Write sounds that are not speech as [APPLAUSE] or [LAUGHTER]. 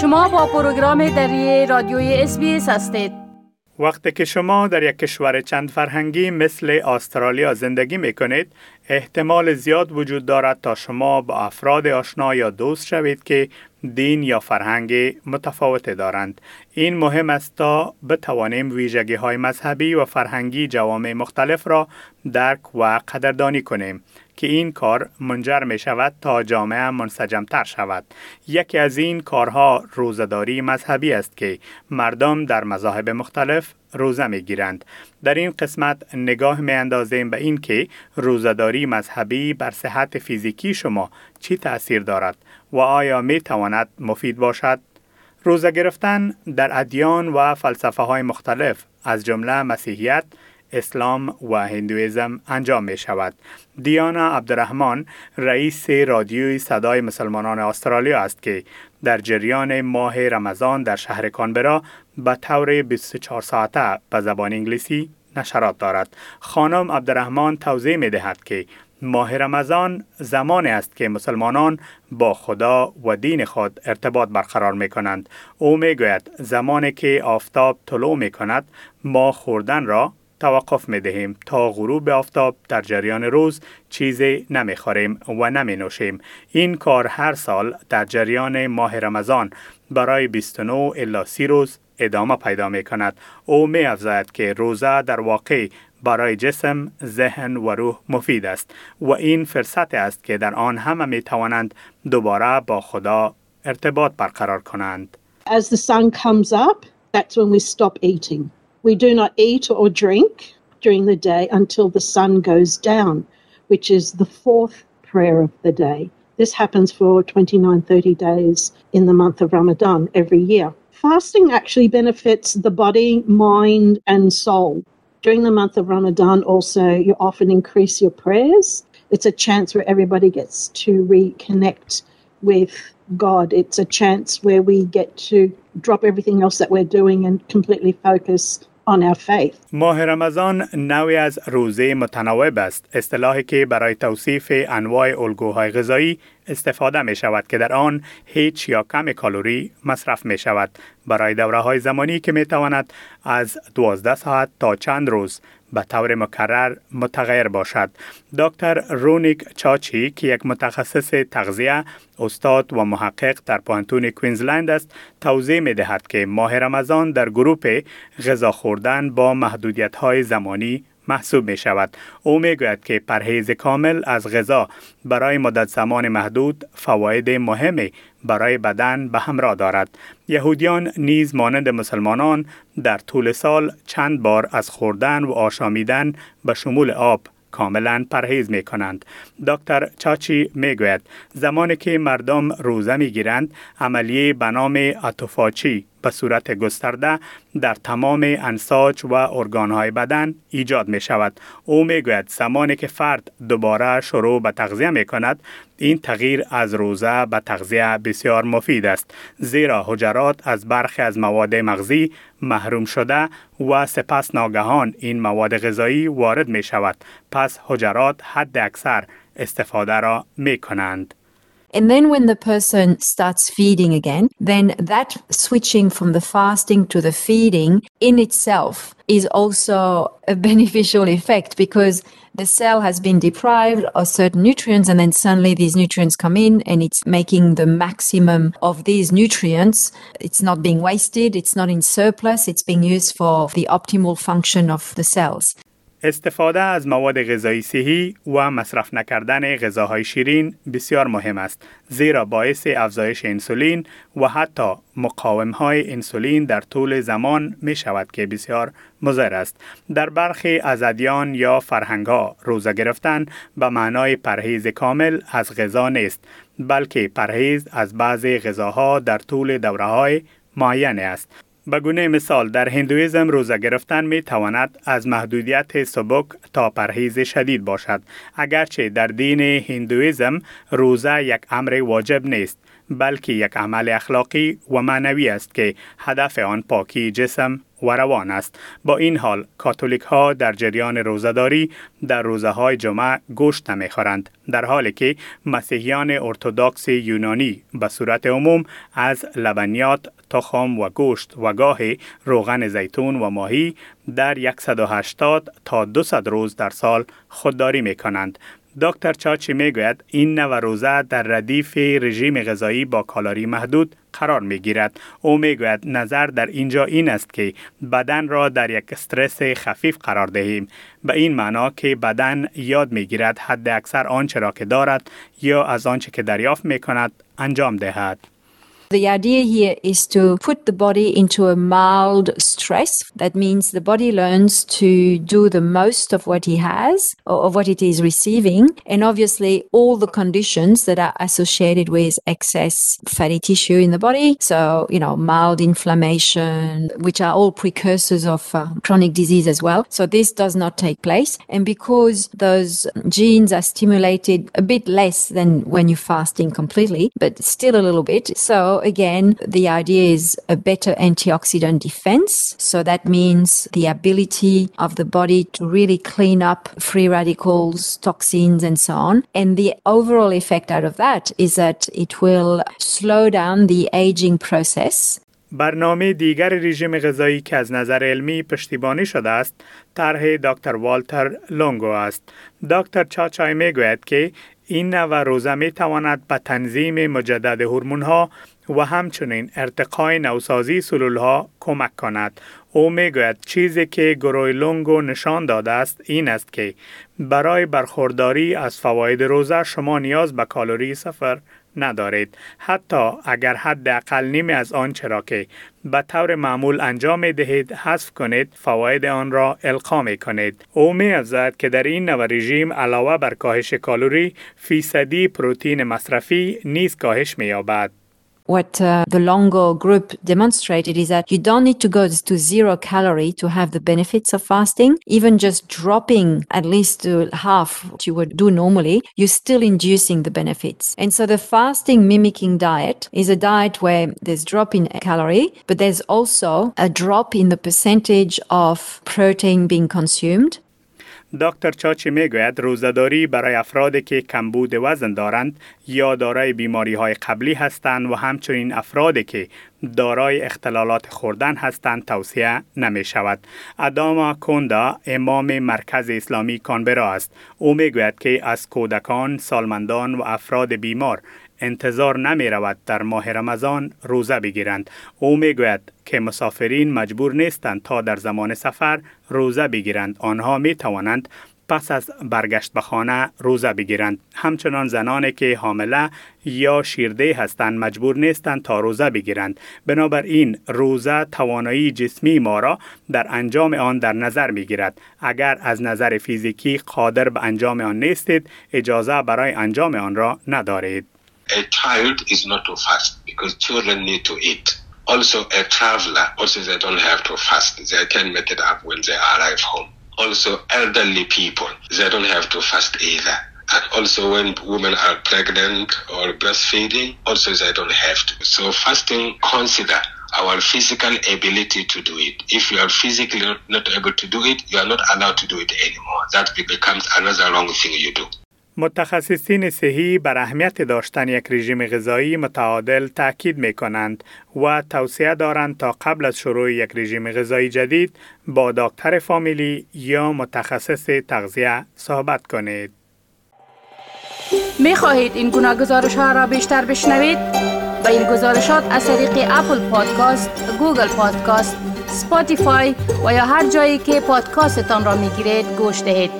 شما با پروگرام دری رادیوی اس هستید وقتی که شما در یک کشور چند فرهنگی مثل استرالیا زندگی می کنید احتمال زیاد وجود دارد تا شما با افراد آشنا یا دوست شوید که دین یا فرهنگ متفاوت دارند. این مهم است تا بتوانیم ویژگی های مذهبی و فرهنگی جوامع مختلف را درک و قدردانی کنیم. که این کار منجر می شود تا جامعه منسجمتر شود. یکی از این کارها روزداری مذهبی است که مردم در مذاهب مختلف روزه می گیرند. در این قسمت نگاه می اندازیم به این که روزداری مذهبی بر صحت فیزیکی شما چی تأثیر دارد و آیا می تواند مفید باشد؟ روزه گرفتن در ادیان و فلسفه های مختلف از جمله مسیحیت اسلام و هندویزم انجام می شود. دیانا عبدالرحمن رئیس رادیوی صدای مسلمانان استرالیا است که در جریان ماه رمضان در شهر کانبرا به طور 24 ساعته به زبان انگلیسی نشرات دارد. خانم عبدالرحمن توضیح می دهد که ماه رمضان زمانی است که مسلمانان با خدا و دین خود ارتباط برقرار می کنند. او می گوید زمانی که آفتاب طلوع می کند ما خوردن را توقف می دهیم تا غروب آفتاب در جریان روز چیزی نمی خوریم و نمی نوشیم. این کار هر سال در جریان ماه رمضان برای 29 الا 30 روز ادامه پیدا می کند. او می افزاید که روزه در واقع برای جسم، ذهن و روح مفید است و این فرصت است که در آن همه می توانند دوباره با خدا ارتباط برقرار کنند. As the sun comes up, that's when we stop eating. We do not eat or drink during the day until the sun goes down, which is the fourth prayer of the day. This happens for 29, 30 days in the month of Ramadan every year. Fasting actually benefits the body, mind, and soul. During the month of Ramadan, also, you often increase your prayers. It's a chance where everybody gets to reconnect with God. It's a chance where we get to drop everything else that we're doing and completely focus ماه رمضان نوعی از روزه متناوب است. اصطلاحی که برای توصیف انواع الگوهای غذایی استفاده می شود که در آن هیچ یا کم کالوری مصرف می شود برای دوره های زمانی که می تواند از 12 ساعت تا چند روز به طور مکرر متغیر باشد. دکتر رونیک چاچی که یک متخصص تغذیه استاد و محقق در پانتون کوینزلند است توضیح می دهد که ماه رمضان در گروپ غذا خوردن با محدودیت های زمانی محسوب می شود. او می گوید که پرهیز کامل از غذا برای مدت زمان محدود فواید مهمی برای بدن به همراه دارد. یهودیان نیز مانند مسلمانان در طول سال چند بار از خوردن و آشامیدن به شمول آب کاملا پرهیز می کنند. دکتر چاچی می گوید زمانی که مردم روزه می گیرند عملیه به نام اتوفاچی به صورت گسترده در تمام انساج و ارگانهای بدن ایجاد می شود. او می گوید زمانی که فرد دوباره شروع به تغذیه می کند این تغییر از روزه به تغذیه بسیار مفید است زیرا حجرات از برخی از مواد مغزی محروم شده و سپس ناگهان این مواد غذایی وارد می شود پس حجرات حد اکثر استفاده را می کنند And then when the person starts feeding again, then that switching from the fasting to the feeding in itself is also a [LAUGHS] beneficial effect because the cell has been deprived of certain nutrients and then suddenly these nutrients come in and it's making the maximum of these nutrients. It's not being wasted, it's not in surplus, it's being used for the optimal function of the cells. استفاده از مواد غذایی صحی و مصرف نکردن غذاهای شیرین بسیار مهم است زیرا باعث افزایش انسولین و حتی مقاوم های انسولین در طول زمان می شود که بسیار مضر است. در برخی از ادیان یا فرهنگ ها روزه گرفتن به معنای پرهیز کامل از غذا نیست بلکه پرهیز از بعضی غذاها در طول دوره های معین است. به گونه مثال در هندویزم روزه گرفتن می تواند از محدودیت سبک تا پرهیز شدید باشد. اگرچه در دین هندویزم روزه یک امر واجب نیست بلکه یک عمل اخلاقی و معنوی است که هدف آن پاکی جسم و روان است. با این حال کاتولیک ها در جریان روزداری در روزه های جمعه گوشت نمی‌خورند در حالی که مسیحیان ارتودکس یونانی به صورت عموم از لبنیات تخم و گوشت و گاه روغن زیتون و ماهی در 180 تا 200 روز در سال خودداری می کنند. دکتر چاچی می‌گوید این نوع روزه در ردیف رژیم غذایی با کالری محدود قرار می گیرد. او می گوید نظر در اینجا این است که بدن را در یک استرس خفیف قرار دهیم. به این معنا که بدن یاد می گیرد حد اکثر آنچه را که دارد یا از آنچه که دریافت می کند انجام دهد. The idea here is to put the body into a mild stress. That means the body learns to do the most of what he has or of what it is receiving. And obviously, all the conditions that are associated with excess fatty tissue in the body. So, you know, mild inflammation, which are all precursors of uh, chronic disease as well. So, this does not take place. And because those genes are stimulated a bit less than when you're fasting completely, but still a little bit. So, again, the idea is a better antioxidant defense. So that means the ability of the body to really clean up free radicals, toxins, and so on. And the overall effect out of that is that it will slow down the aging process. برنامه دیگر رژیم غذایی که از نظر علمی پشتیبانی شده است طرح دکتر والتر لونگو است دکتر چاچای میگوید که این نوع روزه می تواند به تنظیم مجدد هورمون ها و همچنین ارتقای نوسازی سلول ها کمک کند. او می‌گوید چیزی که گرویلونگو نشان داده است این است که برای برخورداری از فواید روزه شما نیاز به کالری سفر ندارید. حتی اگر حد اقل نیمی از آنچه را که به طور معمول انجام دهید حذف کنید فواید آن را القا می کنید او می افزاید که در این نوع رژیم علاوه بر کاهش کالری فیصدی پروتئین مصرفی نیز کاهش می یابد what uh, the Longo group demonstrated is that you don't need to go to zero calorie to have the benefits of fasting. Even just dropping at least to half what you would do normally, you're still inducing the benefits. And so the fasting mimicking diet is a diet where there's drop in calorie, but there's also a drop in the percentage of protein being consumed. دکتر چاچی می‌گوید روزداری برای افرادی که کمبود وزن دارند یا دارای بیماری های قبلی هستند و همچنین افرادی که دارای اختلالات خوردن هستند توصیه نمی شود. اداما کوندا امام مرکز اسلامی کانبرا است. او می‌گوید که از کودکان، سالمندان و افراد بیمار انتظار نمی رود در ماه رمضان روزه بگیرند. او می گوید که مسافرین مجبور نیستند تا در زمان سفر روزه بگیرند. آنها می توانند پس از برگشت به خانه روزه بگیرند. همچنان زنانی که حامله یا شیرده هستند مجبور نیستند تا روزه بگیرند. بنابراین روزه توانایی جسمی ما را در انجام آن در نظر می گیرد. اگر از نظر فیزیکی قادر به انجام آن نیستید اجازه برای انجام آن را ندارید. A child is not to fast because children need to eat. Also, a traveler, also they don't have to fast. They can make it up when they arrive home. Also, elderly people, they don't have to fast either. And also, when women are pregnant or breastfeeding, also they don't have to. So, fasting consider our physical ability to do it. If you are physically not able to do it, you are not allowed to do it anymore. That becomes another wrong thing you do. متخصصین صحی بر اهمیت داشتن یک رژیم غذایی متعادل تاکید می کنند و توصیه دارند تا قبل از شروع یک رژیم غذایی جدید با دکتر فامیلی یا متخصص تغذیه صحبت کنید. می خواهید این گونه گزارش ها را بیشتر بشنوید؟ با این گزارشات از طریق Apple Podcast، Google Podcast، Spotify و یا هر جایی که پادکاستتان را می گیرید گوش دهید.